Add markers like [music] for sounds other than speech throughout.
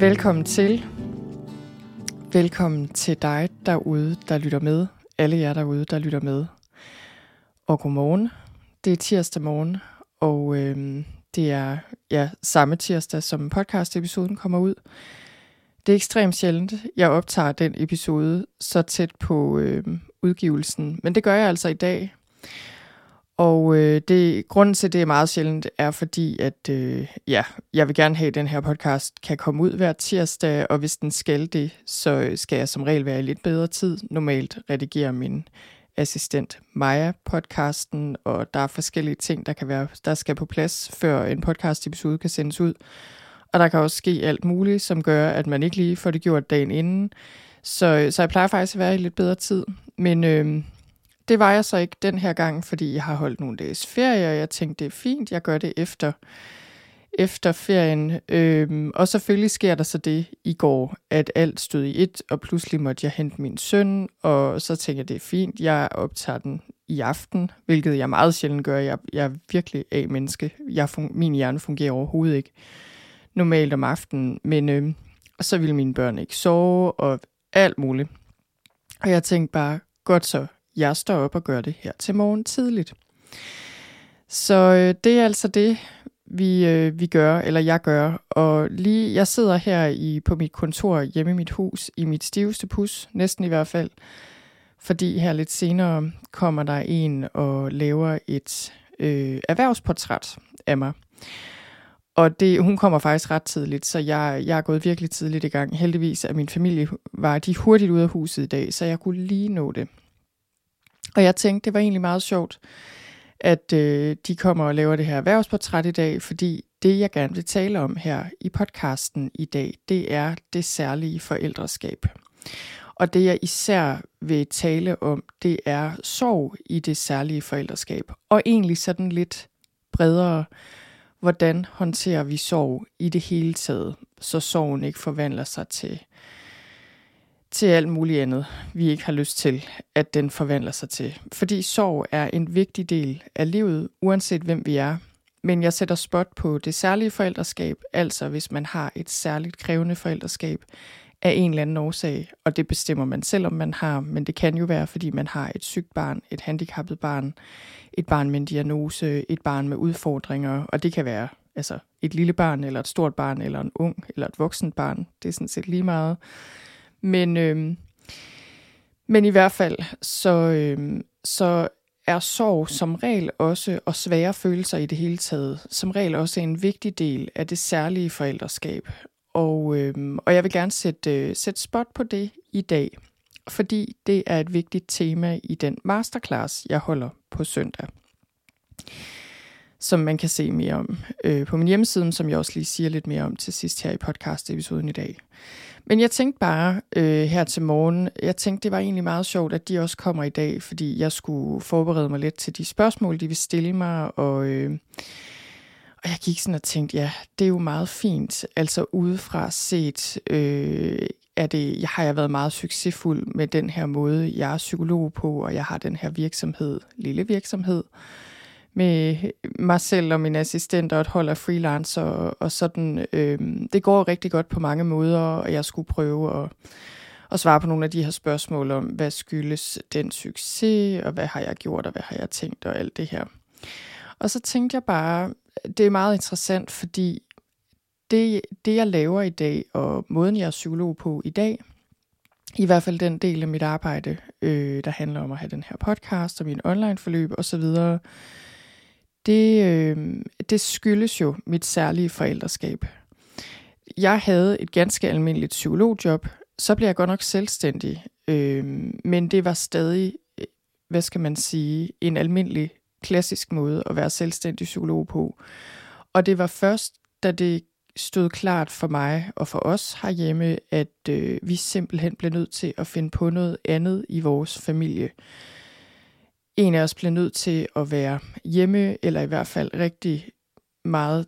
Velkommen til. Velkommen til dig derude, der lytter med. Alle jer derude, der lytter med. Og godmorgen. Det er tirsdag morgen, og øhm, det er ja, samme tirsdag, som podcast-episoden kommer ud. Det er ekstremt sjældent, jeg optager den episode så tæt på øhm, udgivelsen, men det gør jeg altså i dag. Og øh, det, grunden til, at det er meget sjældent, er fordi, at øh, ja, jeg vil gerne have, at den her podcast kan komme ud hver tirsdag, og hvis den skal det, så skal jeg som regel være i lidt bedre tid. Normalt redigerer min assistent Maja podcasten, og der er forskellige ting, der kan være, der skal på plads, før en podcast episode kan sendes ud. Og der kan også ske alt muligt, som gør, at man ikke lige får det gjort dagen inden. Så, så jeg plejer faktisk at være i lidt bedre tid. Men øh, det var jeg så ikke den her gang, fordi jeg har holdt nogle dages ferie, og jeg tænkte, det er fint, jeg gør det efter, efter ferien. Øhm, og selvfølgelig sker der så det i går, at alt stod i et, og pludselig måtte jeg hente min søn, og så tænkte jeg, det er fint, jeg optager den i aften, hvilket jeg meget sjældent gør. Jeg, jeg er virkelig af menneske. Jeg, min hjerne fungerer overhovedet ikke normalt om aftenen, men øhm, så ville mine børn ikke sove, og alt muligt. Og jeg tænkte bare, godt så, jeg står op og gør det her til morgen tidligt. Så øh, det er altså det, vi, øh, vi gør, eller jeg gør. Og lige, jeg sidder her i på mit kontor hjemme i mit hus, i mit stiveste pus, næsten i hvert fald. Fordi her lidt senere kommer der en og laver et øh, erhvervsportræt af mig. Og det, hun kommer faktisk ret tidligt, så jeg, jeg er gået virkelig tidligt i gang. Heldigvis er min familie var de hurtigt ude af huset i dag, så jeg kunne lige nå det. Og jeg tænkte, det var egentlig meget sjovt, at øh, de kommer og laver det her erhvervsportræt i dag, fordi det, jeg gerne vil tale om her i podcasten i dag, det er det særlige forældreskab. Og det, jeg især vil tale om, det er sorg i det særlige forældreskab. Og egentlig sådan lidt bredere, hvordan håndterer vi sorg i det hele taget, så sorgen ikke forvandler sig til til alt muligt andet, vi ikke har lyst til, at den forvandler sig til. Fordi sorg er en vigtig del af livet, uanset hvem vi er. Men jeg sætter spot på det særlige forældreskab, altså hvis man har et særligt krævende forældreskab af en eller anden årsag, og det bestemmer man selv, om man har, men det kan jo være, fordi man har et sygt barn, et handicappet barn, et barn med en diagnose, et barn med udfordringer, og det kan være altså et lille barn, eller et stort barn, eller en ung, eller et voksent barn. Det er sådan set lige meget. Men, øh, men i hvert fald, så, øh, så er sorg som regel også, og svære følelser i det hele taget, som regel også en vigtig del af det særlige forældreskab. Og, øh, og jeg vil gerne sætte, øh, sætte spot på det i dag, fordi det er et vigtigt tema i den masterclass, jeg holder på søndag som man kan se mere om øh, på min hjemmeside, som jeg også lige siger lidt mere om til sidst her i podcast-episoden i dag. Men jeg tænkte bare øh, her til morgen, jeg tænkte, det var egentlig meget sjovt, at de også kommer i dag, fordi jeg skulle forberede mig lidt til de spørgsmål, de vil stille mig, og, øh, og jeg gik sådan og tænkte, ja, det er jo meget fint, altså udefra set, øh, er det, har jeg været meget succesfuld med den her måde, jeg er psykolog på, og jeg har den her virksomhed, lille virksomhed, med mig selv og min assistent og et hold af freelancer og, og sådan. Øh, det går rigtig godt på mange måder, og jeg skulle prøve at, at svare på nogle af de her spørgsmål om, hvad skyldes den succes, og hvad har jeg gjort, og hvad har jeg tænkt, og alt det her. Og så tænkte jeg bare, det er meget interessant, fordi det, det jeg laver i dag, og måden jeg er psykolog på i dag, i hvert fald den del af mit arbejde, øh, der handler om at have den her podcast og min online forløb osv., det, øh, det skyldes jo mit særlige forældreskab. Jeg havde et ganske almindeligt psykologjob, så blev jeg godt nok selvstændig, øh, men det var stadig, øh, hvad skal man sige, en almindelig klassisk måde at være selvstændig psykolog på. Og det var først, da det stod klart for mig og for os herhjemme, at øh, vi simpelthen blev nødt til at finde på noget andet i vores familie. En af os bliver nødt til at være hjemme, eller i hvert fald rigtig meget,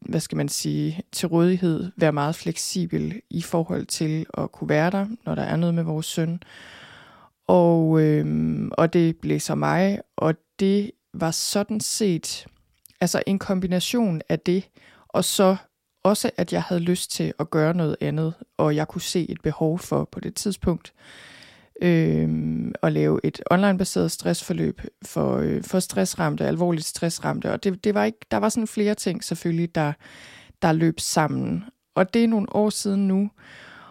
hvad skal man sige, til rådighed, være meget fleksibel i forhold til at kunne være der, når der er noget med vores søn. Og, øh, og det blev så mig, og det var sådan set altså en kombination af det, og så også, at jeg havde lyst til at gøre noget andet, og jeg kunne se et behov for på det tidspunkt Øhm, at lave et online-baseret stressforløb for, øh, for stressramte, alvorligt stressramte. Og det, det var ikke, der var sådan flere ting selvfølgelig, der, der løb sammen. Og det er nogle år siden nu,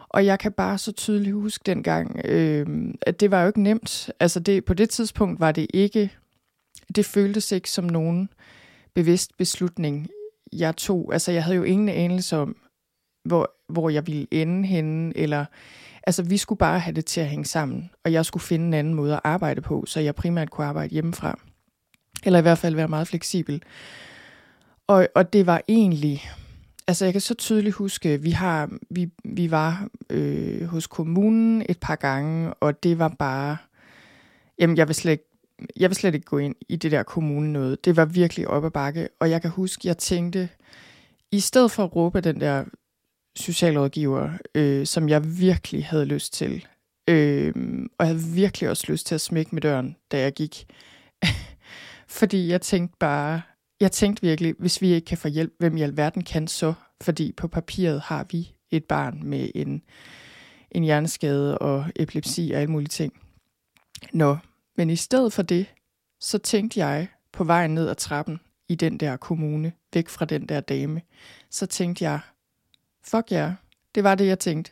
og jeg kan bare så tydeligt huske dengang, øh, at det var jo ikke nemt. Altså det, på det tidspunkt var det ikke, det føltes ikke som nogen bevidst beslutning, jeg tog. Altså jeg havde jo ingen anelse om, hvor, hvor jeg ville ende henne, eller altså vi skulle bare have det til at hænge sammen, og jeg skulle finde en anden måde at arbejde på, så jeg primært kunne arbejde hjemmefra. Eller i hvert fald være meget fleksibel. Og, og det var egentlig, altså jeg kan så tydeligt huske, vi har, vi, vi var øh, hos kommunen et par gange, og det var bare, jamen jeg vil slet ikke jeg vil slet ikke gå ind i det der kommune noget. Det var virkelig op ad bakke, og jeg kan huske, jeg tænkte, i stedet for at råbe den der socialrådgiver, øh, som jeg virkelig havde lyst til, øh, og jeg havde virkelig også lyst til at smække med døren, da jeg gik. [laughs] Fordi jeg tænkte bare, jeg tænkte virkelig, hvis vi ikke kan få hjælp, hvem i alverden kan så? Fordi på papiret har vi et barn med en, en hjerneskade og epilepsi og alle mulige ting. Nå, men i stedet for det, så tænkte jeg på vejen ned ad trappen i den der kommune, væk fra den der dame, så tænkte jeg, fuck ja, yeah. det var det, jeg tænkte.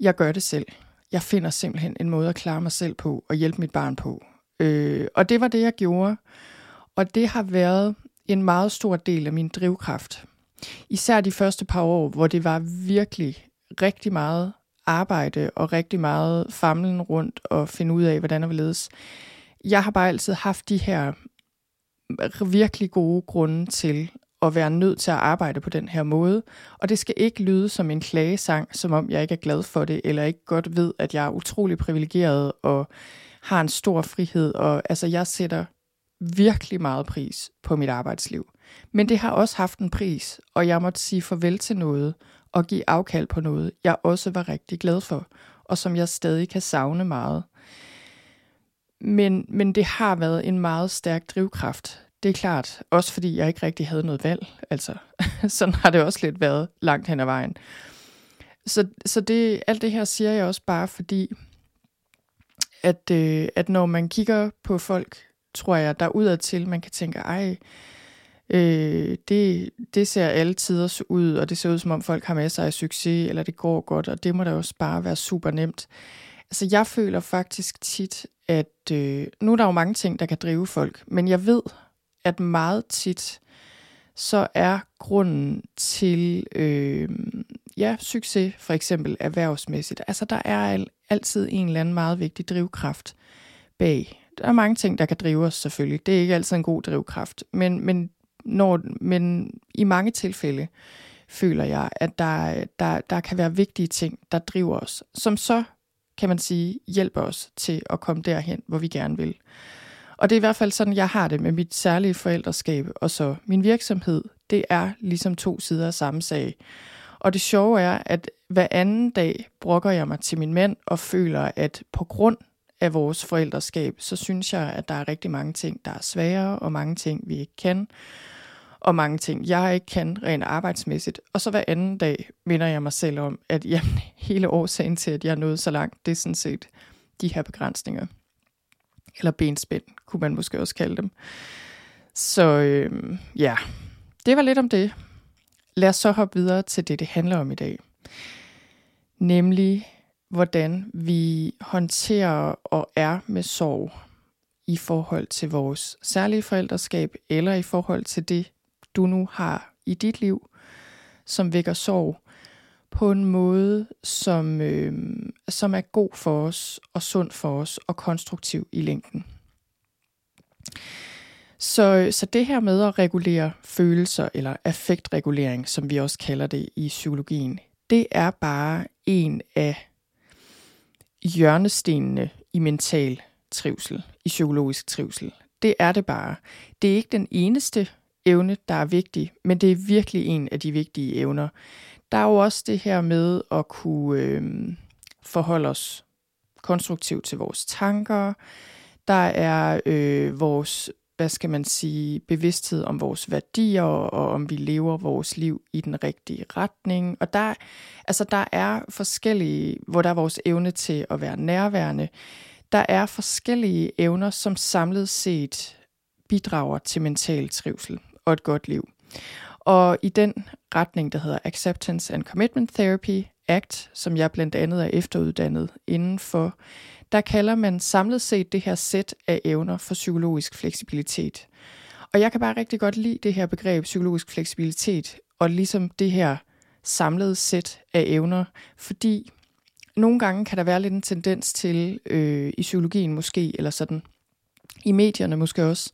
Jeg gør det selv. Jeg finder simpelthen en måde at klare mig selv på og hjælpe mit barn på. Øh, og det var det, jeg gjorde. Og det har været en meget stor del af min drivkraft. Især de første par år, hvor det var virkelig rigtig meget arbejde og rigtig meget famlen rundt og finde ud af, hvordan det ledes. Jeg har bare altid haft de her virkelig gode grunde til at være nødt til at arbejde på den her måde. Og det skal ikke lyde som en klagesang, som om jeg ikke er glad for det, eller ikke godt ved, at jeg er utrolig privilegeret og har en stor frihed. Og altså, jeg sætter virkelig meget pris på mit arbejdsliv. Men det har også haft en pris, og jeg måtte sige farvel til noget, og give afkald på noget, jeg også var rigtig glad for, og som jeg stadig kan savne meget. Men, men det har været en meget stærk drivkraft. Det er klart, også fordi jeg ikke rigtig havde noget valg. Altså, [laughs] sådan har det også lidt været langt hen ad vejen. Så, så det, alt det her siger jeg også bare fordi, at, øh, at når man kigger på folk, tror jeg, der udadtil, man kan tænke, ej, Øh, det, det ser alle tider ud, og det ser ud som om folk har masser af succes, eller det går godt, og det må da også bare være super nemt. Altså jeg føler faktisk tit, at øh, nu er der jo mange ting, der kan drive folk, men jeg ved, at meget tit, så er grunden til øh, ja, succes, for eksempel erhvervsmæssigt, altså der er altid en eller anden meget vigtig drivkraft bag. Der er mange ting, der kan drive os selvfølgelig. Det er ikke altid en god drivkraft, men, men når, men i mange tilfælde føler jeg, at der, der, der kan være vigtige ting, der driver os, som så, kan man sige, hjælper os til at komme derhen, hvor vi gerne vil. Og det er i hvert fald sådan, jeg har det med mit særlige forældreskab, og så min virksomhed, det er ligesom to sider af samme sag. Og det sjove er, at hver anden dag brokker jeg mig til min mand og føler, at på grund af vores forældreskab, så synes jeg, at der er rigtig mange ting, der er svære, og mange ting, vi ikke kan og mange ting, jeg ikke kan rent arbejdsmæssigt. Og så hver anden dag minder jeg mig selv om, at jamen, [laughs] hele årsagen til, at jeg er nået så langt, det er sådan set de her begrænsninger. Eller benspænd, kunne man måske også kalde dem. Så øh, ja, det var lidt om det. Lad os så hoppe videre til det, det handler om i dag. Nemlig, hvordan vi håndterer og er med sorg i forhold til vores særlige forældreskab, eller i forhold til det, du nu har i dit liv, som vækker sorg, på en måde, som, øh, som er god for os, og sund for os, og konstruktiv i længden. Så, så det her med at regulere følelser, eller affektregulering, som vi også kalder det i psykologien, det er bare en af hjørnestenene i mental trivsel, i psykologisk trivsel. Det er det bare. Det er ikke den eneste evne, der er vigtig, men det er virkelig en af de vigtige evner. Der er jo også det her med at kunne øh, forholde os konstruktivt til vores tanker. Der er øh, vores, hvad skal man sige, bevidsthed om vores værdier, og om vi lever vores liv i den rigtige retning. Og der, altså der er forskellige, hvor der er vores evne til at være nærværende. Der er forskellige evner, som samlet set bidrager til mental trivsel og et godt liv. Og i den retning, der hedder Acceptance and Commitment Therapy, ACT, som jeg blandt andet er efteruddannet indenfor, der kalder man samlet set det her sæt af evner for psykologisk fleksibilitet. Og jeg kan bare rigtig godt lide det her begreb psykologisk fleksibilitet, og ligesom det her samlede sæt af evner, fordi nogle gange kan der være lidt en tendens til, øh, i psykologien måske, eller sådan, i medierne måske også,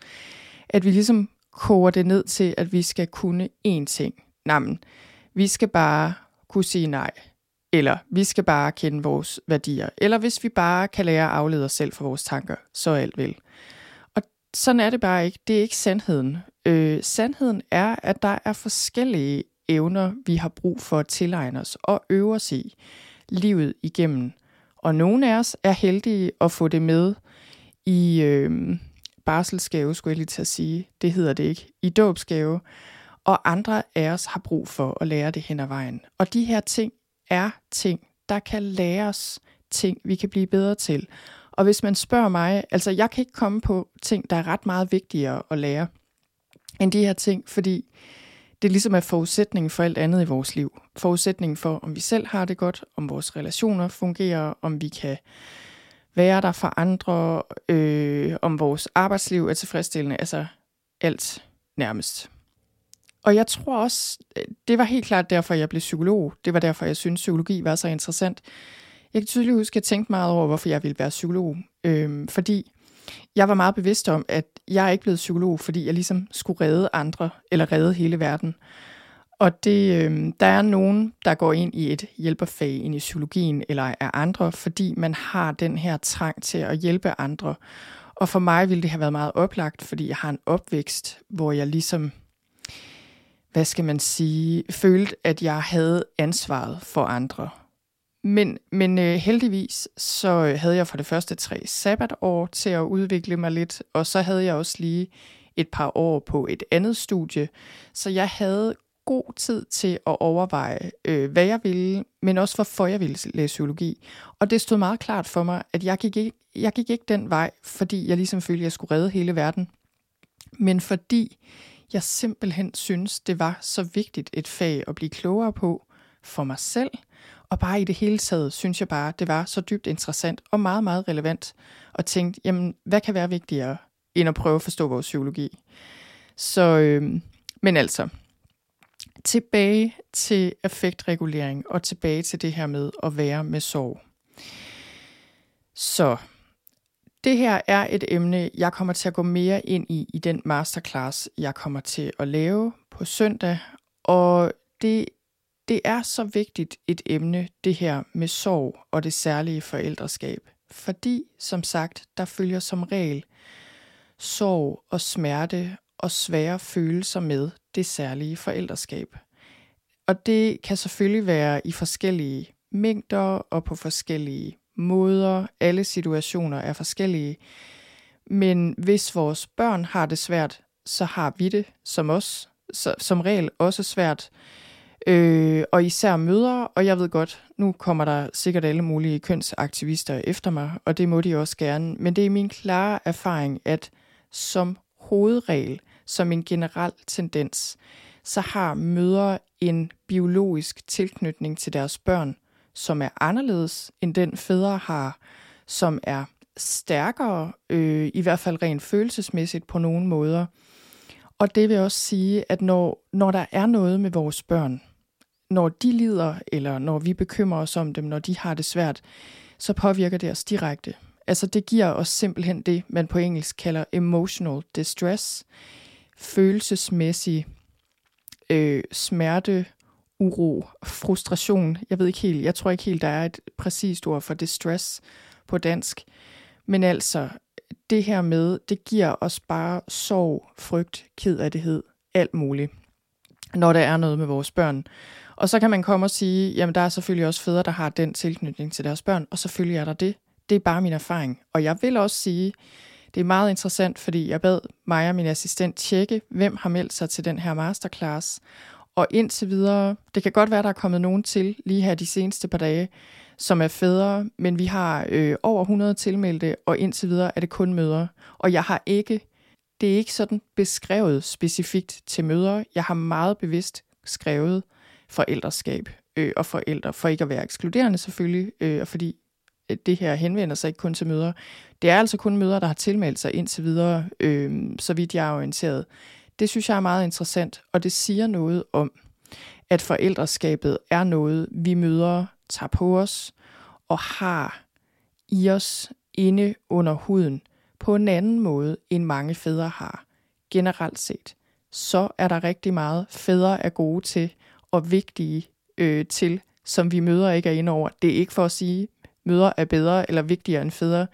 at vi ligesom koger det ned til, at vi skal kunne én ting. Jamen, vi skal bare kunne sige nej. Eller vi skal bare kende vores værdier. Eller hvis vi bare kan lære at aflede os selv for vores tanker, så er alt vel. Og sådan er det bare ikke. Det er ikke sandheden. Øh, sandheden er, at der er forskellige evner, vi har brug for at tilegne os og øve os i livet igennem. Og nogle af os er heldige at få det med i øh, barselsgave, skulle jeg lige til at sige. Det hedder det ikke. I dåbsgave. Og andre af os har brug for at lære det hen ad vejen. Og de her ting er ting, der kan lære os ting, vi kan blive bedre til. Og hvis man spørger mig, altså jeg kan ikke komme på ting, der er ret meget vigtigere at lære, end de her ting, fordi det ligesom er forudsætningen for alt andet i vores liv. Forudsætningen for, om vi selv har det godt, om vores relationer fungerer, om vi kan være der for andre, øh, om vores arbejdsliv er tilfredsstillende, altså alt nærmest. Og jeg tror også, øh, det var helt klart derfor, jeg blev psykolog. Det var derfor, jeg synes psykologi var så interessant. Jeg kan tydeligt huske, at jeg tænkte meget over, hvorfor jeg ville være psykolog. Øhm, fordi jeg var meget bevidst om, at jeg er ikke blevet psykolog, fordi jeg ligesom skulle redde andre, eller redde hele verden. Og det, øh, der er nogen, der går ind i et hjælperfag ind i psykologien, eller er andre, fordi man har den her trang til at hjælpe andre. Og for mig ville det have været meget oplagt, fordi jeg har en opvækst, hvor jeg ligesom, hvad skal man sige, følte, at jeg havde ansvaret for andre. Men, men øh, heldigvis så øh, havde jeg for det første tre sabbatår til at udvikle mig lidt, og så havde jeg også lige et par år på et andet studie, så jeg havde god tid til at overveje, øh, hvad jeg ville, men også hvorfor jeg ville læse psykologi. Og det stod meget klart for mig, at jeg gik ikke, jeg gik ikke den vej, fordi jeg ligesom følte, at jeg skulle redde hele verden, men fordi jeg simpelthen synes, det var så vigtigt et fag at blive klogere på for mig selv, og bare i det hele taget synes jeg bare, det var så dybt interessant og meget, meget relevant, og tænkte, jamen, hvad kan være vigtigere, end at prøve at forstå vores psykologi? Så, øh, men altså, tilbage til affektregulering og tilbage til det her med at være med sorg. Så det her er et emne, jeg kommer til at gå mere ind i i den masterclass, jeg kommer til at lave på søndag. Og det, det er så vigtigt et emne, det her med sorg og det særlige forældreskab. Fordi, som sagt, der følger som regel sorg og smerte og svære følelser med det særlige forældreskab. Og det kan selvfølgelig være i forskellige mængder og på forskellige måder. Alle situationer er forskellige. Men hvis vores børn har det svært, så har vi det som os, så, som regel også svært. Øh, og især mødre, og jeg ved godt, nu kommer der sikkert alle mulige kønsaktivister efter mig, og det må de også gerne. Men det er min klare erfaring, at som hovedregel, som en generel tendens, så har mødre en biologisk tilknytning til deres børn, som er anderledes end den fædre har, som er stærkere, øh, i hvert fald rent følelsesmæssigt på nogle måder. Og det vil også sige, at når, når der er noget med vores børn, når de lider, eller når vi bekymrer os om dem, når de har det svært, så påvirker det os direkte. Altså det giver os simpelthen det, man på engelsk kalder emotional distress, følelsesmæssig øh, smerte, uro, frustration. Jeg ved ikke helt, jeg tror ikke helt, der er et præcist ord for distress på dansk. Men altså, det her med, det giver os bare sorg, frygt, kedelighed, alt muligt, når der er noget med vores børn. Og så kan man komme og sige, jamen der er selvfølgelig også fædre, der har den tilknytning til deres børn, og selvfølgelig er der det. Det er bare min erfaring. Og jeg vil også sige, det er meget interessant, fordi jeg bad mig og min assistent tjekke, hvem har meldt sig til den her masterclass. Og indtil videre, det kan godt være, der er kommet nogen til lige her de seneste par dage, som er fædre, men vi har øh, over 100 tilmeldte, og indtil videre er det kun mødre. Og jeg har ikke, det er ikke sådan beskrevet specifikt til mødre. Jeg har meget bevidst skrevet forældreskab øh, og forældre, for ikke at være ekskluderende selvfølgelig, øh, og fordi det her henvender sig ikke kun til mødre. Det er altså kun mødre, der har tilmeldt sig indtil videre, øh, så vidt jeg er orienteret. Det synes jeg er meget interessant, og det siger noget om, at forældreskabet er noget, vi møder tager på os og har i os inde under huden på en anden måde, end mange fædre har generelt set. Så er der rigtig meget, fædre er gode til og vigtige øh, til, som vi møder ikke er inde over. Det er ikke for at sige, mødre er bedre eller vigtigere end fædre.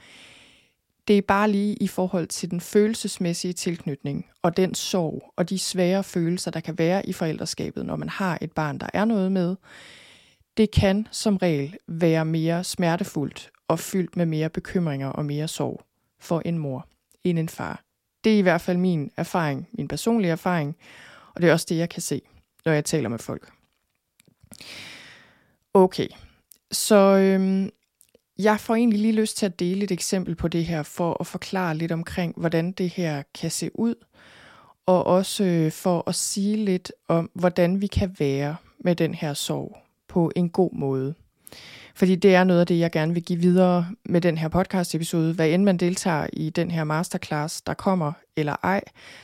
Det er bare lige i forhold til den følelsesmæssige tilknytning og den sorg og de svære følelser, der kan være i forældreskabet, når man har et barn, der er noget med. Det kan som regel være mere smertefuldt og fyldt med mere bekymringer og mere sorg for en mor end en far. Det er i hvert fald min erfaring, min personlige erfaring, og det er også det, jeg kan se, når jeg taler med folk. Okay, så øhm, jeg får egentlig lige lyst til at dele et eksempel på det her, for at forklare lidt omkring, hvordan det her kan se ud, og også øh, for at sige lidt om, hvordan vi kan være med den her sorg på en god måde. Fordi det er noget af det, jeg gerne vil give videre med den her podcast episode. Hvad end man deltager i den her masterclass, der kommer eller ej,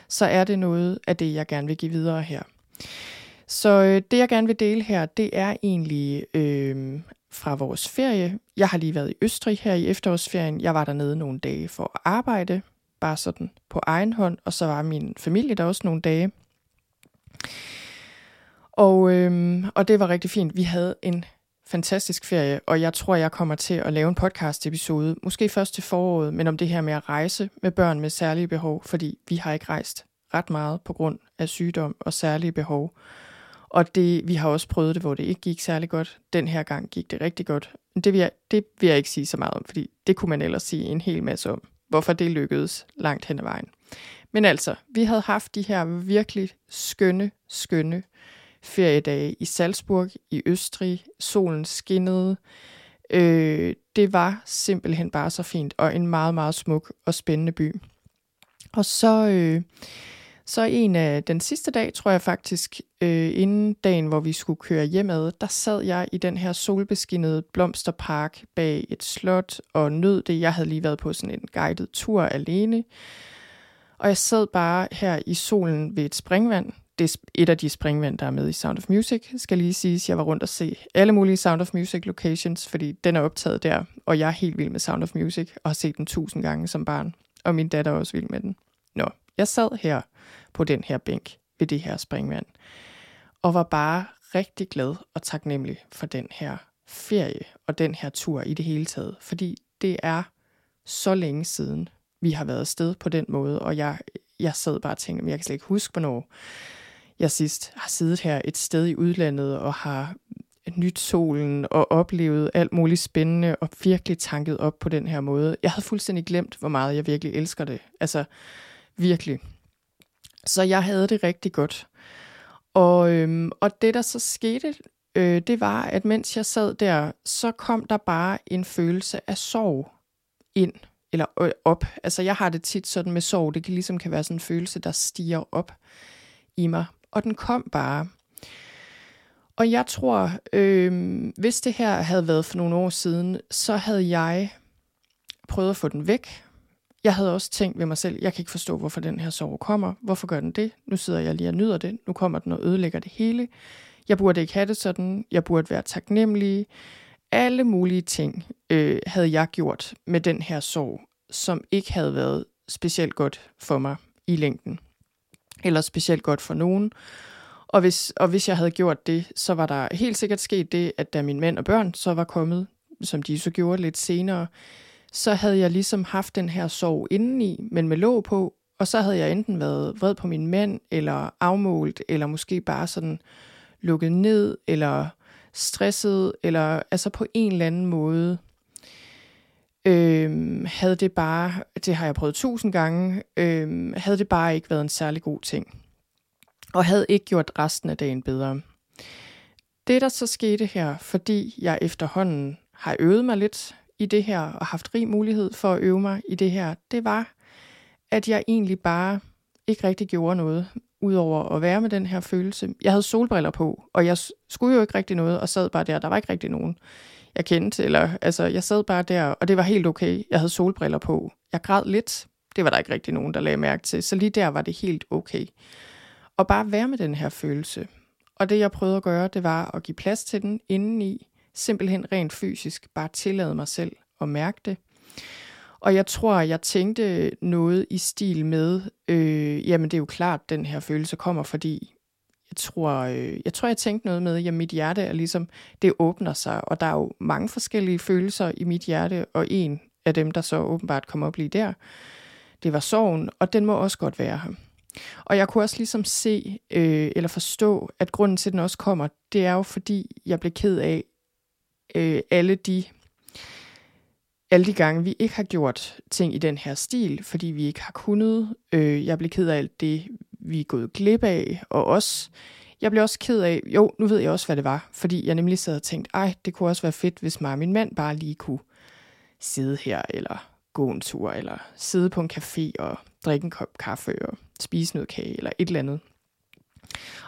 så er det noget af det, jeg gerne vil give videre her. Så øh, det, jeg gerne vil dele her, det er egentlig øh, fra vores ferie. Jeg har lige været i Østrig her i efterårsferien. Jeg var dernede nogle dage for at arbejde, bare sådan på egen hånd, og så var min familie der også nogle dage. Og, øhm, og det var rigtig fint. Vi havde en fantastisk ferie, og jeg tror, jeg kommer til at lave en podcast-episode, måske først til foråret, men om det her med at rejse med børn med særlige behov, fordi vi har ikke rejst ret meget på grund af sygdom og særlige behov. Og det, vi har også prøvet det, hvor det ikke gik særlig godt. Den her gang gik det rigtig godt. Men det vil, jeg, det vil jeg ikke sige så meget om, fordi det kunne man ellers sige en hel masse om, hvorfor det lykkedes langt hen ad vejen. Men altså, vi havde haft de her virkelig skønne, skønne feriedage i Salzburg i Østrig. Solen skinnede. Øh, det var simpelthen bare så fint, og en meget, meget smuk og spændende by. Og så, øh, så en af den sidste dag, tror jeg faktisk, øh, inden dagen, hvor vi skulle køre hjemad, der sad jeg i den her solbeskinnede blomsterpark bag et slot og nød det. Jeg havde lige været på sådan en guided tur alene. Og jeg sad bare her i solen ved et springvand, det er et af de springvand, der er med i Sound of Music, skal lige siges. Jeg var rundt og se alle mulige Sound of Music locations, fordi den er optaget der, og jeg er helt vild med Sound of Music, og har set den tusind gange som barn, og min datter er også vild med den. Jeg sad her på den her bænk ved det her springvand, og var bare rigtig glad og taknemmelig for den her ferie og den her tur i det hele taget, fordi det er så længe siden, vi har været afsted på den måde, og jeg, jeg sad bare og tænkte, men jeg kan slet ikke huske, hvornår jeg sidst har siddet her et sted i udlandet og har nyt solen og oplevet alt muligt spændende og virkelig tanket op på den her måde. Jeg havde fuldstændig glemt, hvor meget jeg virkelig elsker det. Altså, virkelig. Så jeg havde det rigtig godt. Og, øhm, og det, der så skete, øh, det var, at mens jeg sad der, så kom der bare en følelse af sorg ind, eller øh, op. Altså, jeg har det tit sådan med sorg, det kan ligesom kan være sådan en følelse, der stiger op i mig og den kom bare. Og jeg tror, øh, hvis det her havde været for nogle år siden, så havde jeg prøvet at få den væk. Jeg havde også tænkt ved mig selv, jeg kan ikke forstå, hvorfor den her sorg kommer. Hvorfor gør den det? Nu sidder jeg lige og nyder det. Nu kommer den og ødelægger det hele. Jeg burde ikke have det sådan. Jeg burde være taknemmelig. alle mulige ting øh, havde jeg gjort med den her sorg, som ikke havde været specielt godt for mig i længden. Eller specielt godt for nogen. Og hvis, og hvis jeg havde gjort det, så var der helt sikkert sket det, at da min mænd og børn så var kommet, som de så gjorde lidt senere, så havde jeg ligesom haft den her sorg indeni, men med låg på, og så havde jeg enten været vred på min mand, eller afmålt, eller måske bare sådan lukket ned, eller stresset, eller altså på en eller anden måde Øhm, havde det bare, det har jeg prøvet tusind gange, øhm, havde det bare ikke været en særlig god ting. Og havde ikke gjort resten af dagen bedre. Det der så skete her, fordi jeg efterhånden har øvet mig lidt i det her, og haft rig mulighed for at øve mig i det her, det var, at jeg egentlig bare ikke rigtig gjorde noget, udover at være med den her følelse. Jeg havde solbriller på, og jeg skulle jo ikke rigtig noget, og sad bare der. Der var ikke rigtig nogen, jeg kendte. Eller, altså, jeg sad bare der, og det var helt okay. Jeg havde solbriller på. Jeg græd lidt. Det var der ikke rigtig nogen, der lagde mærke til. Så lige der var det helt okay. Og bare være med den her følelse. Og det, jeg prøvede at gøre, det var at give plads til den indeni. Simpelthen rent fysisk. Bare tillade mig selv at mærke det. Og jeg tror, jeg tænkte noget i stil med, øh, jamen det er jo klart, den her følelse kommer, fordi jeg tror, øh, jeg tror, jeg tænkte noget med, at mit hjerte er ligesom, det åbner sig, og der er jo mange forskellige følelser i mit hjerte, og en af dem, der så åbenbart kom op lige der, det var sorgen, og den må også godt være her. Og jeg kunne også ligesom se, øh, eller forstå, at grunden til, at den også kommer, det er jo fordi, jeg blev ked af øh, alle de alle de gange, vi ikke har gjort ting i den her stil, fordi vi ikke har kunnet. Øh, jeg blev ked af alt det, vi er gået glip af, og også, jeg blev også ked af, jo, nu ved jeg også, hvad det var, fordi jeg nemlig sad og tænkte, ej, det kunne også være fedt, hvis mig og min mand bare lige kunne sidde her, eller gå en tur, eller sidde på en café og drikke en kop kaffe og spise noget kage, eller et eller andet.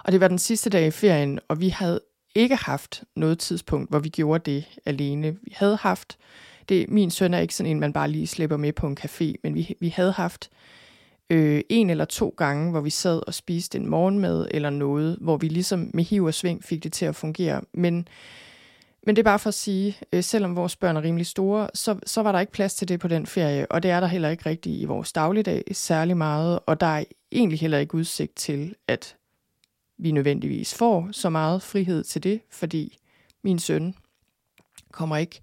Og det var den sidste dag i ferien, og vi havde ikke haft noget tidspunkt, hvor vi gjorde det alene. Vi havde haft det, min søn er ikke sådan en, man bare lige slipper med på en café, men vi, vi havde haft øh, en eller to gange, hvor vi sad og spiste en morgenmad eller noget, hvor vi ligesom med hiv og sving fik det til at fungere. Men, men det er bare for at sige, øh, selvom vores børn er rimelig store, så, så var der ikke plads til det på den ferie, og det er der heller ikke rigtigt i vores dagligdag særlig meget, og der er egentlig heller ikke udsigt til, at vi nødvendigvis får så meget frihed til det, fordi min søn kommer ikke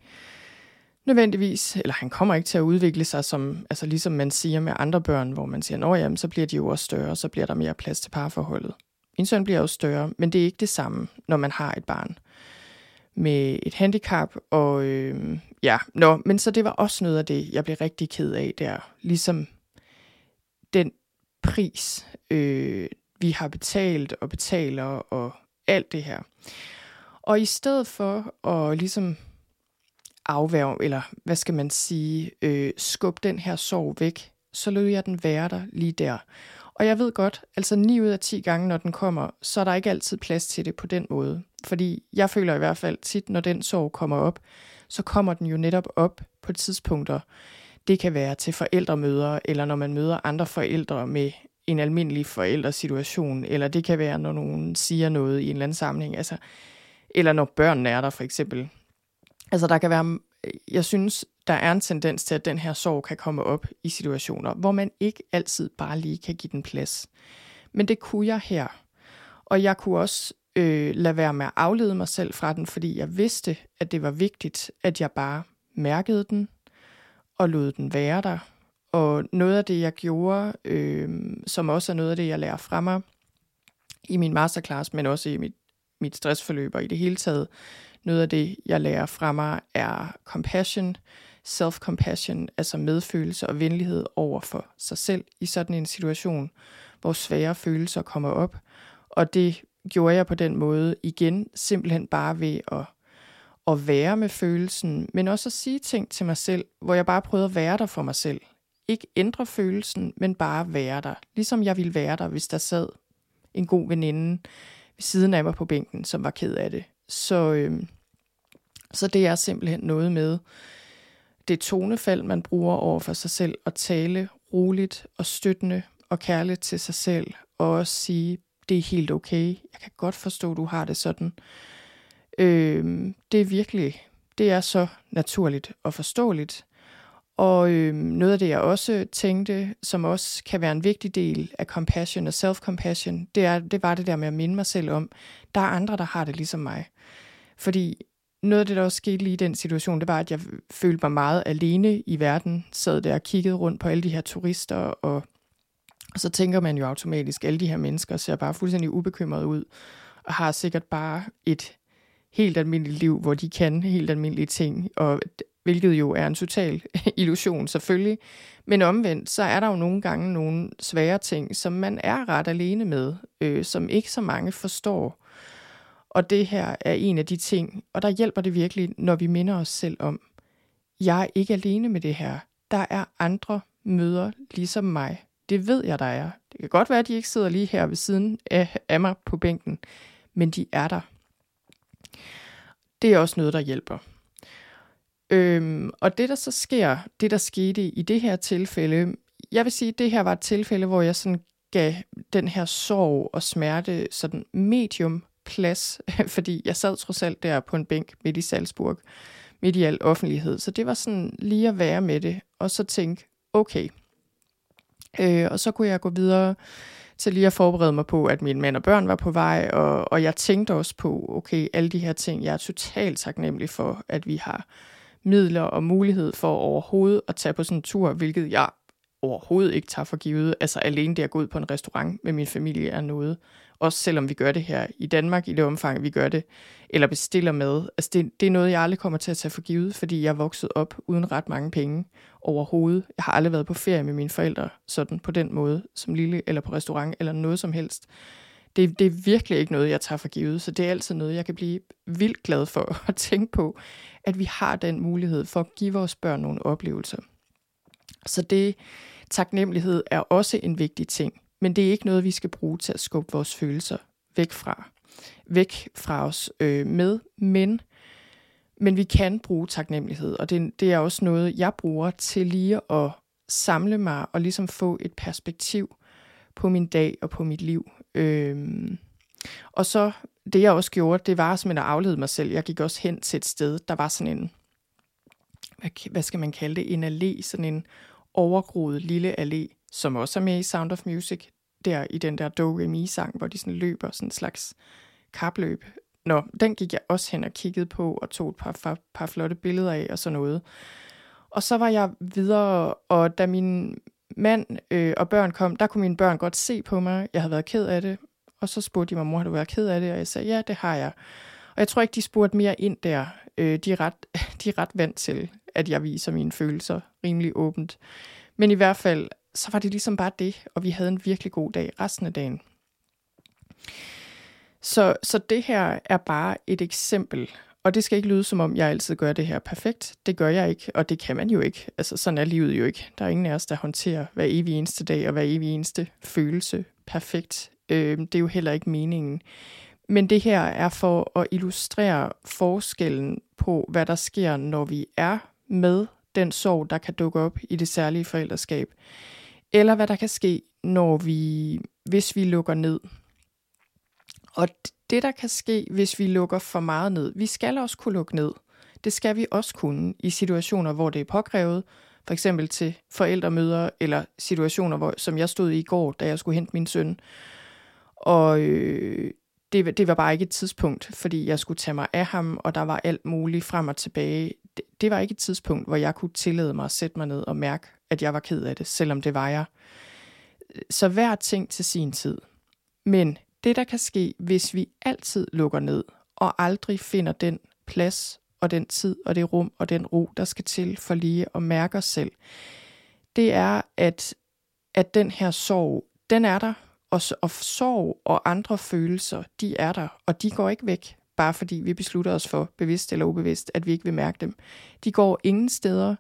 nødvendigvis, eller han kommer ikke til at udvikle sig som, altså ligesom man siger med andre børn, hvor man siger, at jamen, så bliver de jo også større, så bliver der mere plads til parforholdet. Min søn bliver jo større, men det er ikke det samme, når man har et barn med et handicap, og øh, ja, nå, men så det var også noget af det, jeg blev rigtig ked af der, ligesom den pris, øh, vi har betalt og betaler og alt det her. Og i stedet for at ligesom afværge, eller hvad skal man sige, øh, skubbe den her sorg væk, så lød jeg den være der lige der. Og jeg ved godt, altså 9 ud af 10 gange, når den kommer, så er der ikke altid plads til det på den måde. Fordi jeg føler i hvert fald tit, når den sorg kommer op, så kommer den jo netop op på tidspunkter. Det kan være til forældremøder, eller når man møder andre forældre med en almindelig forældresituation, eller det kan være, når nogen siger noget i en eller anden sammenhæng, altså, eller når børnene er der for eksempel. Altså der kan være, jeg synes, der er en tendens til, at den her sorg kan komme op i situationer, hvor man ikke altid bare lige kan give den plads. Men det kunne jeg her. Og jeg kunne også øh, lade være med at aflede mig selv fra den, fordi jeg vidste, at det var vigtigt, at jeg bare mærkede den og lod den være der. Og noget af det, jeg gjorde, øh, som også er noget af det, jeg lærer fra mig i min masterclass, men også i mit, mit stressforløb og i det hele taget, noget af det, jeg lærer fra mig, er compassion, self-compassion, altså medfølelse og venlighed over for sig selv i sådan en situation, hvor svære følelser kommer op. Og det gjorde jeg på den måde igen, simpelthen bare ved at, at være med følelsen, men også at sige ting til mig selv, hvor jeg bare prøvede at være der for mig selv. Ikke ændre følelsen, men bare være der. Ligesom jeg ville være der, hvis der sad en god veninde ved siden af mig på bænken, som var ked af det. Så, øhm, så det er simpelthen noget med det tonefald, man bruger over for sig selv, at tale roligt og støttende og kærligt til sig selv, og også sige, det er helt okay, jeg kan godt forstå, du har det sådan. Øh, det er virkelig, Det er så naturligt og forståeligt. Og øh, noget af det, jeg også tænkte, som også kan være en vigtig del af compassion og self-compassion, det, er, det var det der med at minde mig selv om, der er andre, der har det ligesom mig. Fordi noget af det, der også skete lige i den situation, det var, at jeg følte mig meget alene i verden. Sad der og kiggede rundt på alle de her turister, og, og så tænker man jo automatisk, alle de her mennesker ser bare fuldstændig ubekymrede ud, og har sikkert bare et helt almindeligt liv, hvor de kan helt almindelige ting, og hvilket jo er en total [laughs] illusion selvfølgelig. Men omvendt, så er der jo nogle gange nogle svære ting, som man er ret alene med, øh, som ikke så mange forstår. Og det her er en af de ting, og der hjælper det virkelig, når vi minder os selv om, jeg er ikke alene med det her. Der er andre møder ligesom mig. Det ved jeg, der er. Det kan godt være, at de ikke sidder lige her ved siden af, af mig på bænken, men de er der. Det er også noget, der hjælper. Øhm, og det, der så sker, det der skete i det her tilfælde, jeg vil sige, at det her var et tilfælde, hvor jeg sådan gav den her sorg og smerte sådan medium plads, [laughs] fordi jeg sad trods alt der på en bænk midt i Salzburg, midt i al offentlighed. Så det var sådan lige at være med det, og så tænke, okay. Øh, og så kunne jeg gå videre til lige at forberede mig på, at min mand og børn var på vej, og, og jeg tænkte også på, okay, alle de her ting, jeg er totalt taknemmelig for, at vi har midler og mulighed for overhovedet at tage på sådan en tur, hvilket jeg overhovedet ikke tager for givet. Altså alene det at gå ud på en restaurant med min familie er noget. Også selvom vi gør det her i Danmark i det omfang, vi gør det, eller bestiller med. Altså det, det er noget, jeg aldrig kommer til at tage for givet, fordi jeg er vokset op uden ret mange penge overhovedet. Jeg har aldrig været på ferie med mine forældre sådan på den måde, som lille, eller på restaurant, eller noget som helst. Det, det er virkelig ikke noget, jeg tager for givet, så det er altid noget, jeg kan blive vildt glad for [laughs] at tænke på, at vi har den mulighed for at give vores børn nogle oplevelser. Så det, taknemmelighed er også en vigtig ting, men det er ikke noget, vi skal bruge til at skubbe vores følelser væk fra, væk fra os øh, med, men, men vi kan bruge taknemmelighed, og det, det er også noget, jeg bruger til lige at samle mig og ligesom få et perspektiv på min dag og på mit liv. Øhm, og så det jeg også gjorde, det var simpelthen at aflede mig selv. Jeg gik også hen til et sted, der var sådan en, hvad, hvad skal man kalde det, en allé, sådan en overgroet lille allé, som også er med i Sound of Music, der i den der Do Re Mi sang, hvor de sådan løber sådan en slags kapløb. Nå, den gik jeg også hen og kiggede på, og tog et par, par, par flotte billeder af og sådan noget. Og så var jeg videre, og da min mand øh, og børn kom, der kunne mine børn godt se på mig. Jeg havde været ked af det, og så spurgte de mig, mor, har du været ked af det? Og jeg sagde, ja, det har jeg. Og jeg tror ikke, de spurgte mere ind der. Øh, de, er ret, [laughs] de er ret vant til, at jeg viser mine følelser rimelig åbent. Men i hvert fald, så var det ligesom bare det, og vi havde en virkelig god dag resten af dagen. Så, så det her er bare et eksempel, og det skal ikke lyde som om, jeg altid gør det her perfekt. Det gør jeg ikke, og det kan man jo ikke. Altså sådan er livet jo ikke. Der er ingen af os, der håndterer hver evig eneste dag og hver evig eneste følelse perfekt Øh, det er jo heller ikke meningen. Men det her er for at illustrere forskellen på, hvad der sker, når vi er med den sorg, der kan dukke op i det særlige forældreskab. Eller hvad der kan ske, når vi, hvis vi lukker ned. Og det, der kan ske, hvis vi lukker for meget ned, vi skal også kunne lukke ned. Det skal vi også kunne i situationer, hvor det er påkrævet, for eksempel til forældremøder, eller situationer, hvor, som jeg stod i i går, da jeg skulle hente min søn, og øh, det, det var bare ikke et tidspunkt, fordi jeg skulle tage mig af ham, og der var alt muligt frem og tilbage. Det, det var ikke et tidspunkt, hvor jeg kunne tillade mig at sætte mig ned og mærke, at jeg var ked af det, selvom det var jeg. Så hver ting til sin tid. Men det, der kan ske, hvis vi altid lukker ned, og aldrig finder den plads og den tid og det rum og den ro, der skal til for lige at mærke os selv, det er, at, at den her sorg, den er der, og, og sorg og andre følelser, de er der, og de går ikke væk, bare fordi vi beslutter os for, bevidst eller ubevidst, at vi ikke vil mærke dem. De går ingen steder.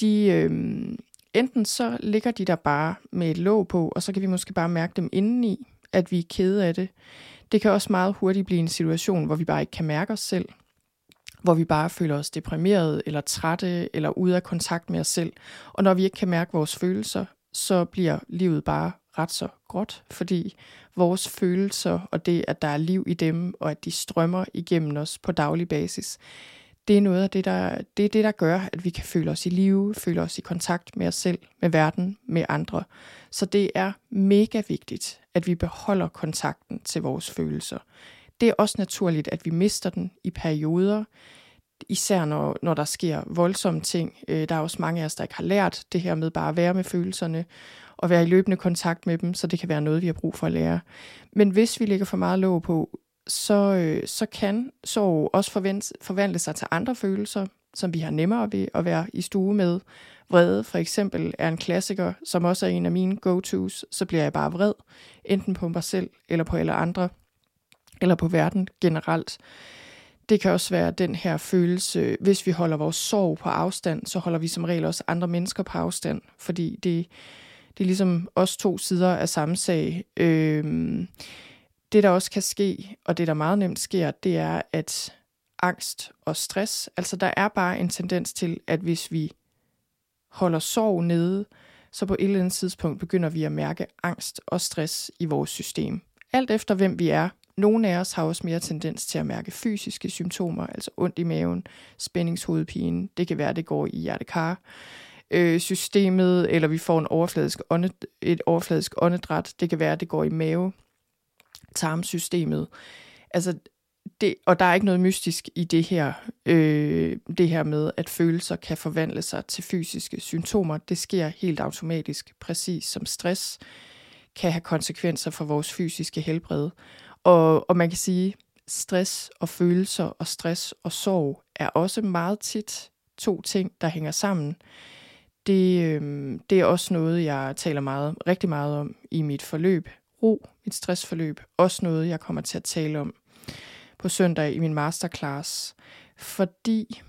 De, øh, enten så ligger de der bare med et låg på, og så kan vi måske bare mærke dem indeni, at vi er kede af det. Det kan også meget hurtigt blive en situation, hvor vi bare ikke kan mærke os selv, hvor vi bare føler os deprimerede, eller trætte, eller ude af kontakt med os selv. Og når vi ikke kan mærke vores følelser, så bliver livet bare ret så gråt, fordi vores følelser og det, at der er liv i dem, og at de strømmer igennem os på daglig basis, det er noget af det der, det er det, der gør, at vi kan føle os i live, føle os i kontakt med os selv, med verden, med andre. Så det er mega vigtigt, at vi beholder kontakten til vores følelser. Det er også naturligt, at vi mister den i perioder, især når, når der sker voldsomme ting. Øh, der er også mange af os, der ikke har lært det her med bare at være med følelserne, og være i løbende kontakt med dem, så det kan være noget, vi har brug for at lære. Men hvis vi lægger for meget låg på, så, øh, så kan sorg også forvandle sig til andre følelser, som vi har nemmere ved at være i stue med. Vrede for eksempel er en klassiker, som også er en af mine go-tos. Så bliver jeg bare vred, enten på mig selv, eller på alle andre, eller på verden generelt. Det kan også være den her følelse, hvis vi holder vores sorg på afstand, så holder vi som regel også andre mennesker på afstand, fordi det, det er ligesom os to sider af samme sag. Øhm, det, der også kan ske, og det, der meget nemt sker, det er, at angst og stress, altså der er bare en tendens til, at hvis vi holder sorg nede, så på et eller andet tidspunkt begynder vi at mærke angst og stress i vores system. Alt efter hvem vi er. Nogle af os har også mere tendens til at mærke fysiske symptomer, altså ondt i maven, spændingshovedpine. Det kan være, det går i hjertekar øh, systemet, eller vi får en overfladisk ånde, et overfladisk åndedræt. Det kan være, det går i mave tarmsystemet. Altså, det, og der er ikke noget mystisk i det her, øh, det her med, at følelser kan forvandle sig til fysiske symptomer. Det sker helt automatisk, præcis som stress kan have konsekvenser for vores fysiske helbred. Og, og man kan sige, stress og følelser og stress og sorg er også meget tit to ting, der hænger sammen. Det, øh, det er også noget, jeg taler meget, rigtig meget om i mit forløb ro, mit stressforløb, også noget, jeg kommer til at tale om på søndag i min masterclass. Fordi,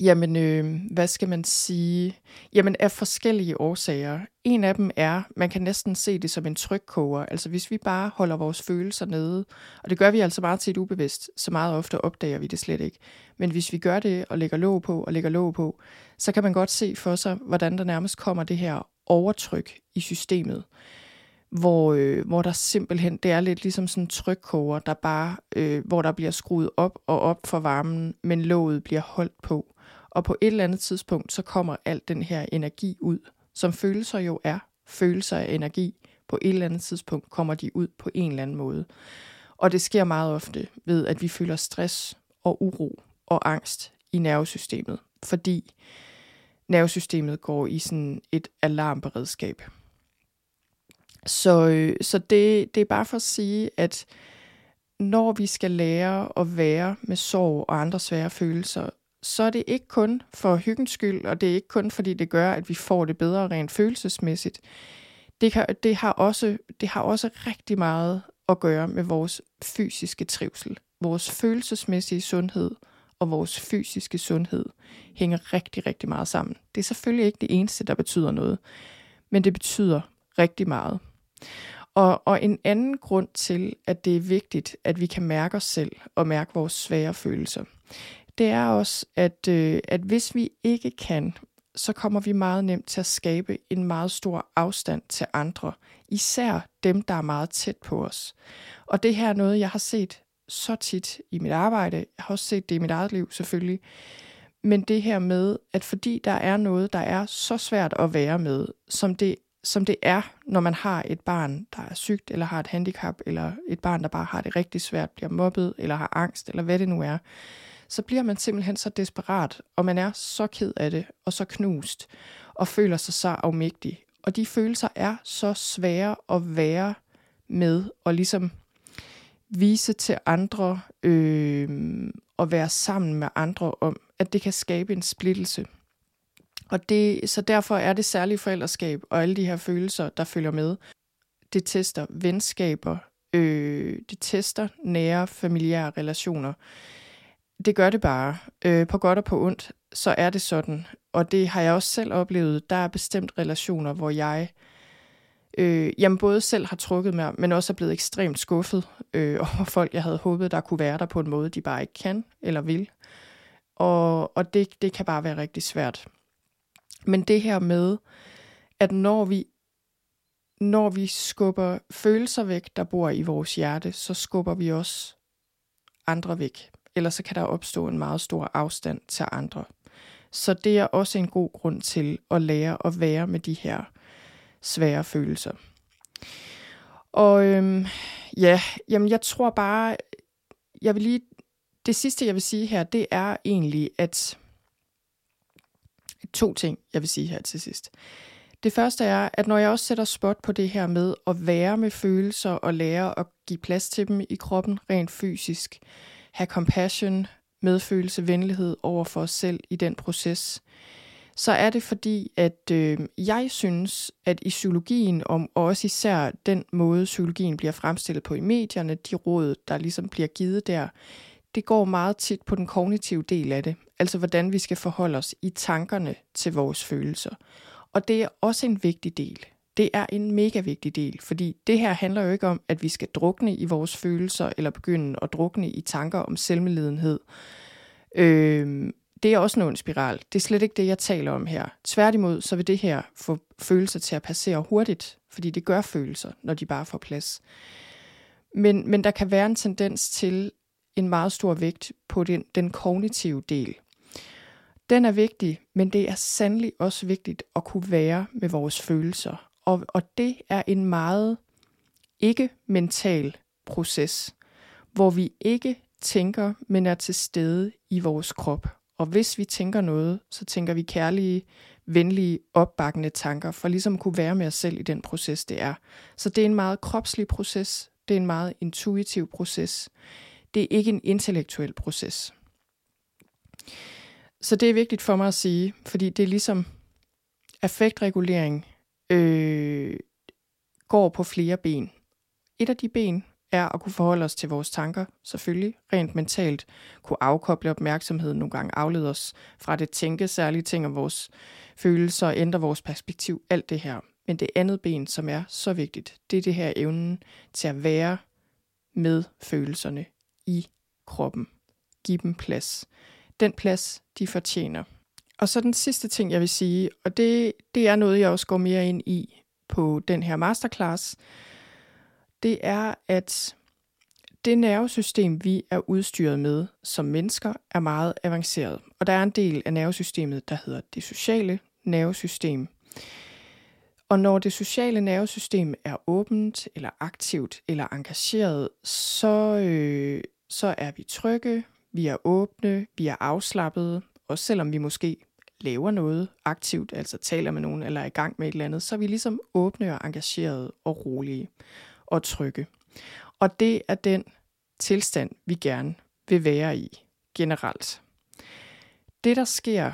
jamen, øh, hvad skal man sige? Jamen, af forskellige årsager. En af dem er, man kan næsten se det som en trykkoger. Altså, hvis vi bare holder vores følelser nede, og det gør vi altså meget tit ubevidst, så meget ofte opdager vi det slet ikke. Men hvis vi gør det og lægger låg på og lægger låg på, så kan man godt se for sig, hvordan der nærmest kommer det her overtryk i systemet hvor, øh, hvor der simpelthen, det er lidt ligesom sådan en trykkoger, der bare, øh, hvor der bliver skruet op og op for varmen, men låget bliver holdt på. Og på et eller andet tidspunkt, så kommer alt den her energi ud, som følelser jo er. Følelser af energi. På et eller andet tidspunkt kommer de ud på en eller anden måde. Og det sker meget ofte ved, at vi føler stress og uro og angst i nervesystemet, fordi nervesystemet går i sådan et alarmberedskab. Så, øh, så det, det er bare for at sige, at når vi skal lære at være med sorg og andre svære følelser, så er det ikke kun for hyggens skyld, og det er ikke kun fordi det gør, at vi får det bedre rent følelsesmæssigt. Det, kan, det, har også, det har også rigtig meget at gøre med vores fysiske trivsel. Vores følelsesmæssige sundhed og vores fysiske sundhed hænger rigtig, rigtig meget sammen. Det er selvfølgelig ikke det eneste, der betyder noget, men det betyder rigtig meget. Og, og en anden grund til, at det er vigtigt, at vi kan mærke os selv og mærke vores svære følelser, det er også, at, øh, at hvis vi ikke kan, så kommer vi meget nemt til at skabe en meget stor afstand til andre, især dem, der er meget tæt på os. Og det her er noget, jeg har set så tit i mit arbejde. Jeg har også set det i mit eget liv selvfølgelig. Men det her med, at fordi der er noget, der er så svært at være med, som det som det er, når man har et barn, der er sygt, eller har et handicap, eller et barn, der bare har det rigtig svært, bliver mobbet, eller har angst, eller hvad det nu er, så bliver man simpelthen så desperat, og man er så ked af det, og så knust, og føler sig så afmægtig. Og de følelser er så svære at være med, og ligesom vise til andre, øh, og være sammen med andre om, at det kan skabe en splittelse. Og det, så derfor er det særlige forældreskab og alle de her følelser, der følger med. Det tester venskaber, øh, det tester nære familiære relationer. Det gør det bare. Øh, på godt og på ondt, så er det sådan. Og det har jeg også selv oplevet. Der er bestemt relationer, hvor jeg øh, jamen både selv har trukket mig, men også er blevet ekstremt skuffet øh, [laughs] over folk, jeg havde håbet, der kunne være der på en måde, de bare ikke kan eller vil. Og, og det, det kan bare være rigtig svært. Men det her med, at når vi, når vi skubber følelser væk, der bor i vores hjerte, så skubber vi også andre væk. Ellers så kan der opstå en meget stor afstand til andre. Så det er også en god grund til at lære at være med de her svære følelser. Og øhm, ja, jamen jeg tror bare, jeg vil lige, det sidste jeg vil sige her, det er egentlig, at to ting, jeg vil sige her til sidst. Det første er, at når jeg også sætter spot på det her med at være med følelser og lære at give plads til dem i kroppen rent fysisk, have compassion, medfølelse, venlighed over for os selv i den proces, så er det fordi, at øh, jeg synes, at i psykologien, om, og også især den måde, psykologien bliver fremstillet på i medierne, de råd, der ligesom bliver givet der, det går meget tit på den kognitive del af det. Altså hvordan vi skal forholde os i tankerne til vores følelser. Og det er også en vigtig del. Det er en mega vigtig del, fordi det her handler jo ikke om, at vi skal drukne i vores følelser, eller begynde at drukne i tanker om selvmedlidenhed. Øh, det er også en spiral. Det er slet ikke det, jeg taler om her. Tværtimod, så vil det her få følelser til at passere hurtigt, fordi det gør følelser, når de bare får plads. Men, men der kan være en tendens til en meget stor vægt på den, den kognitive del. Den er vigtig, men det er sandelig også vigtigt at kunne være med vores følelser. Og, og det er en meget ikke-mental proces, hvor vi ikke tænker, men er til stede i vores krop. Og hvis vi tænker noget, så tænker vi kærlige, venlige, opbakkende tanker, for ligesom at kunne være med os selv i den proces, det er. Så det er en meget kropslig proces, det er en meget intuitiv proces. Det er ikke en intellektuel proces. Så det er vigtigt for mig at sige, fordi det er ligesom affektregulering øh, går på flere ben. Et af de ben er at kunne forholde os til vores tanker, selvfølgelig rent mentalt, kunne afkoble opmærksomheden, nogle gange aflede os fra det tænke særlige ting om vores følelser, ændre vores perspektiv, alt det her. Men det andet ben, som er så vigtigt, det er det her evnen til at være med følelserne i kroppen. Giv dem plads. Den plads, de fortjener. Og så den sidste ting, jeg vil sige, og det, det er noget, jeg også går mere ind i på den her masterclass, det er, at det nervesystem, vi er udstyret med som mennesker, er meget avanceret. Og der er en del af nervesystemet, der hedder det sociale nervesystem. Og når det sociale nervesystem er åbent, eller aktivt, eller engageret, så, øh, så er vi trygge, vi er åbne, vi er afslappede, også selvom vi måske laver noget aktivt, altså taler med nogen eller er i gang med et eller andet, så er vi ligesom åbne og engagerede og rolige og trygge. Og det er den tilstand, vi gerne vil være i generelt. Det, der sker,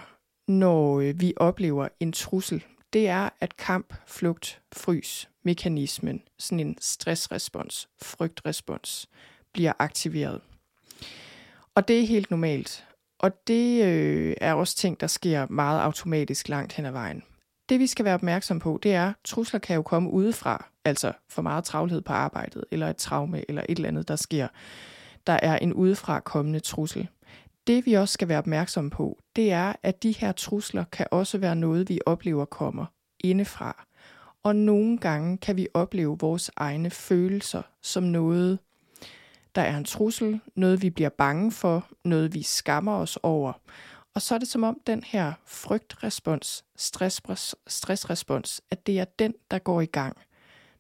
når øh, vi oplever en trussel, det er, at kamp, flugt, frys, mekanismen, sådan en stressrespons, frygtrespons, bliver aktiveret. Og det er helt normalt. Og det øh, er også ting, der sker meget automatisk langt hen ad vejen. Det vi skal være opmærksom på, det er, at trusler kan jo komme udefra, altså for meget travlhed på arbejdet, eller et traume, eller et eller andet, der sker. Der er en udefra kommende trussel. Det vi også skal være opmærksom på, det er, at de her trusler kan også være noget, vi oplever kommer indefra. Og nogle gange kan vi opleve vores egne følelser som noget, der er en trussel, noget vi bliver bange for, noget vi skammer os over. Og så er det som om den her frygtrespons, stress, stressrespons, at det er den, der går i gang,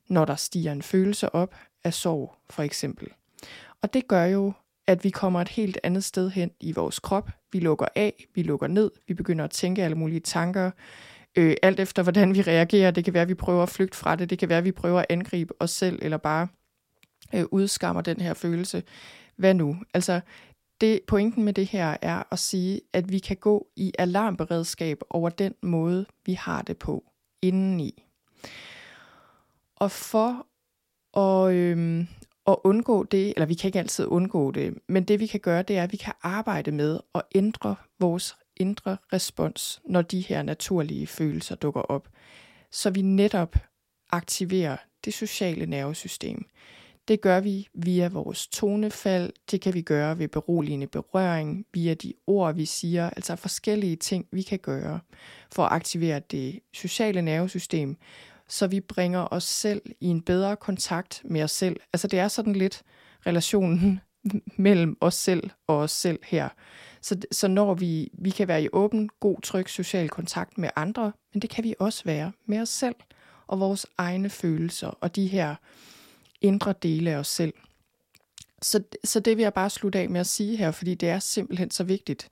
når der stiger en følelse op af sorg, for eksempel. Og det gør jo, at vi kommer et helt andet sted hen i vores krop. Vi lukker af, vi lukker ned, vi begynder at tænke alle mulige tanker, øh, alt efter hvordan vi reagerer. Det kan være, at vi prøver at flygte fra det, det kan være, at vi prøver at angribe os selv, eller bare øh, udskammer den her følelse. Hvad nu? Altså, det, pointen med det her er at sige, at vi kan gå i alarmberedskab over den måde, vi har det på indeni. Og for at, øhm, at undgå det, eller vi kan ikke altid undgå det, men det vi kan gøre, det er, at vi kan arbejde med at ændre vores indre respons, når de her naturlige følelser dukker op. Så vi netop aktiverer det sociale nervesystem. Det gør vi via vores tonefald, det kan vi gøre ved beroligende berøring, via de ord, vi siger, altså forskellige ting, vi kan gøre for at aktivere det sociale nervesystem, så vi bringer os selv i en bedre kontakt med os selv. Altså det er sådan lidt relationen [laughs] mellem os selv og os selv her. Så, så når vi, vi kan være i åben, god, tryg social kontakt med andre, men det kan vi også være med os selv og vores egne følelser og de her indre dele af os selv. Så, så det vil jeg bare slutte af med at sige her, fordi det er simpelthen så vigtigt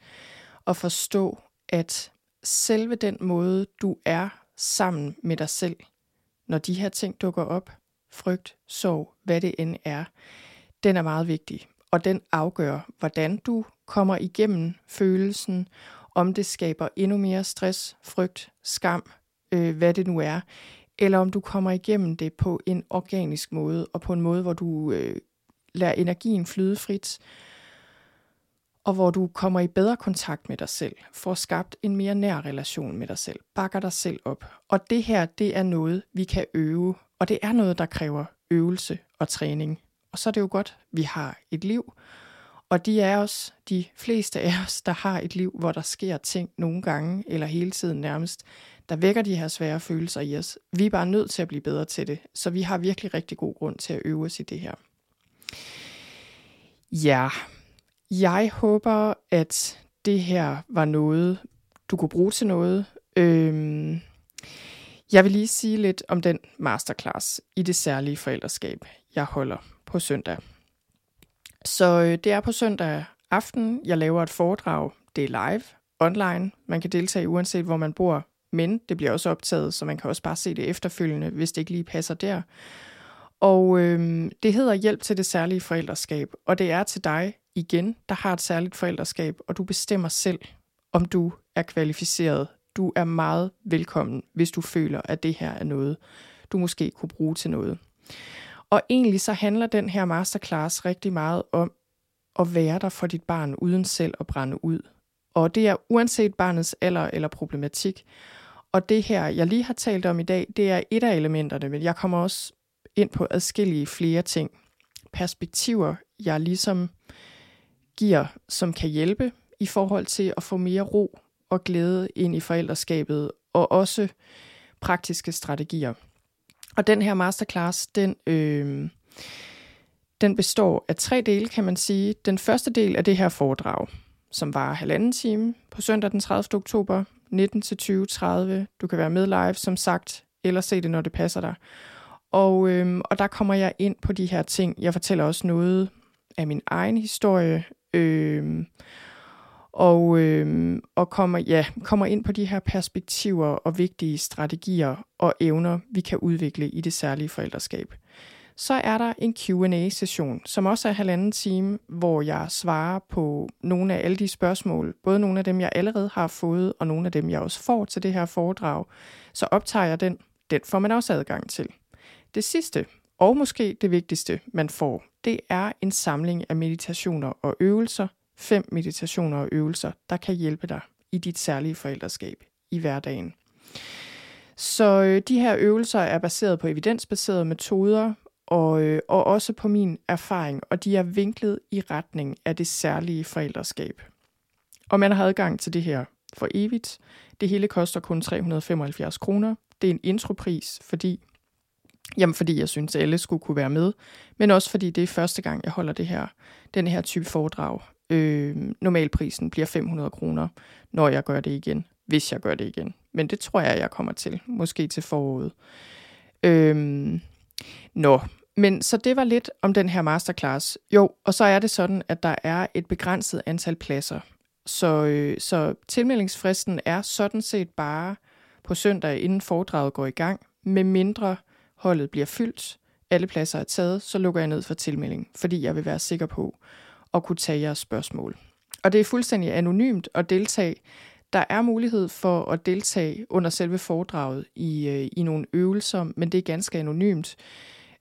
at forstå, at selve den måde, du er sammen med dig selv, når de her ting dukker op, frygt, sorg, hvad det end er, den er meget vigtig. Og den afgør, hvordan du kommer igennem følelsen, om det skaber endnu mere stress, frygt, skam, øh, hvad det nu er, eller om du kommer igennem det på en organisk måde, og på en måde, hvor du øh, lader energien flyde frit, og hvor du kommer i bedre kontakt med dig selv, får skabt en mere nær relation med dig selv, bakker dig selv op. Og det her, det er noget, vi kan øve, og det er noget, der kræver øvelse og træning. Og så er det jo godt, vi har et liv, og de er os, de fleste af os, der har et liv, hvor der sker ting nogle gange, eller hele tiden nærmest, der vækker de her svære følelser i os. Vi er bare nødt til at blive bedre til det, så vi har virkelig rigtig god grund til at øve os i det her. Ja, jeg håber, at det her var noget, du kunne bruge til noget. Øhm, jeg vil lige sige lidt om den masterclass i det særlige forældreskab, jeg holder på søndag. Så øh, det er på søndag aften, jeg laver et foredrag. Det er live, online. Man kan deltage uanset hvor man bor, men det bliver også optaget, så man kan også bare se det efterfølgende, hvis det ikke lige passer der. Og øh, det hedder Hjælp til det særlige forældreskab, og det er til dig igen, der har et særligt forældreskab, og du bestemmer selv, om du er kvalificeret. Du er meget velkommen, hvis du føler, at det her er noget, du måske kunne bruge til noget. Og egentlig så handler den her masterclass rigtig meget om at være der for dit barn uden selv at brænde ud. Og det er uanset barnets alder eller problematik. Og det her, jeg lige har talt om i dag, det er et af elementerne, men jeg kommer også ind på adskillige flere ting. Perspektiver, jeg ligesom giver, som kan hjælpe i forhold til at få mere ro og glæde ind i forældreskabet, og også praktiske strategier. Og den her masterclass, den, øh, den består af tre dele, kan man sige. Den første del er det her foredrag, som var halvanden time på søndag den 30. oktober 19 til 20.30. Du kan være med live, som sagt, eller se det, når det passer dig. Og, øhm, og der kommer jeg ind på de her ting. Jeg fortæller også noget af min egen historie, Øhm, og, øhm, og kommer, ja, kommer ind på de her perspektiver og vigtige strategier og evner, vi kan udvikle i det særlige forældreskab. Så er der en Q&A-session, som også er halvanden time, hvor jeg svarer på nogle af alle de spørgsmål, både nogle af dem, jeg allerede har fået, og nogle af dem, jeg også får til det her foredrag. Så optager jeg den. Den får man også adgang til. Det sidste, og måske det vigtigste, man får, det er en samling af meditationer og øvelser, fem meditationer og øvelser, der kan hjælpe dig i dit særlige forældreskab i hverdagen. Så øh, de her øvelser er baseret på evidensbaserede metoder og, øh, og også på min erfaring, og de er vinklet i retning af det særlige forældreskab. Og man har adgang til det her for evigt. Det hele koster kun 375 kroner. Det er en intropris, fordi Jamen, fordi jeg synes, at alle skulle kunne være med, men også fordi det er første gang, jeg holder det her, den her type foredrag. Øh, normalprisen bliver 500 kroner, når jeg gør det igen, hvis jeg gør det igen. Men det tror jeg, jeg kommer til, måske til foråret. Øh, nå, men så det var lidt om den her masterclass. Jo, og så er det sådan, at der er et begrænset antal pladser. Så, øh, så tilmeldingsfristen er sådan set bare på søndag, inden foredraget går i gang, med mindre holdet bliver fyldt, alle pladser er taget, så lukker jeg ned for tilmelding, fordi jeg vil være sikker på at kunne tage jeres spørgsmål. Og det er fuldstændig anonymt at deltage. Der er mulighed for at deltage under selve foredraget i, øh, i nogle øvelser, men det er ganske anonymt.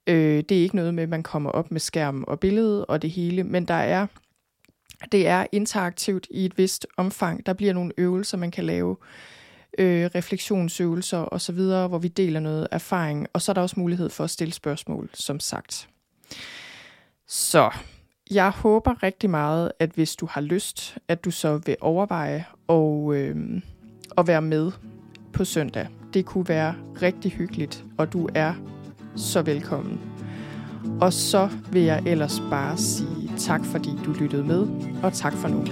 Øh, det er ikke noget med, at man kommer op med skærm og billede og det hele, men der er det er interaktivt i et vist omfang. Der bliver nogle øvelser, man kan lave øh, refleksionsøvelser osv., hvor vi deler noget erfaring, og så er der også mulighed for at stille spørgsmål, som sagt. Så jeg håber rigtig meget, at hvis du har lyst, at du så vil overveje og, øh, at være med på søndag. Det kunne være rigtig hyggeligt, og du er så velkommen. Og så vil jeg ellers bare sige tak fordi du lyttede med, og tak for nu.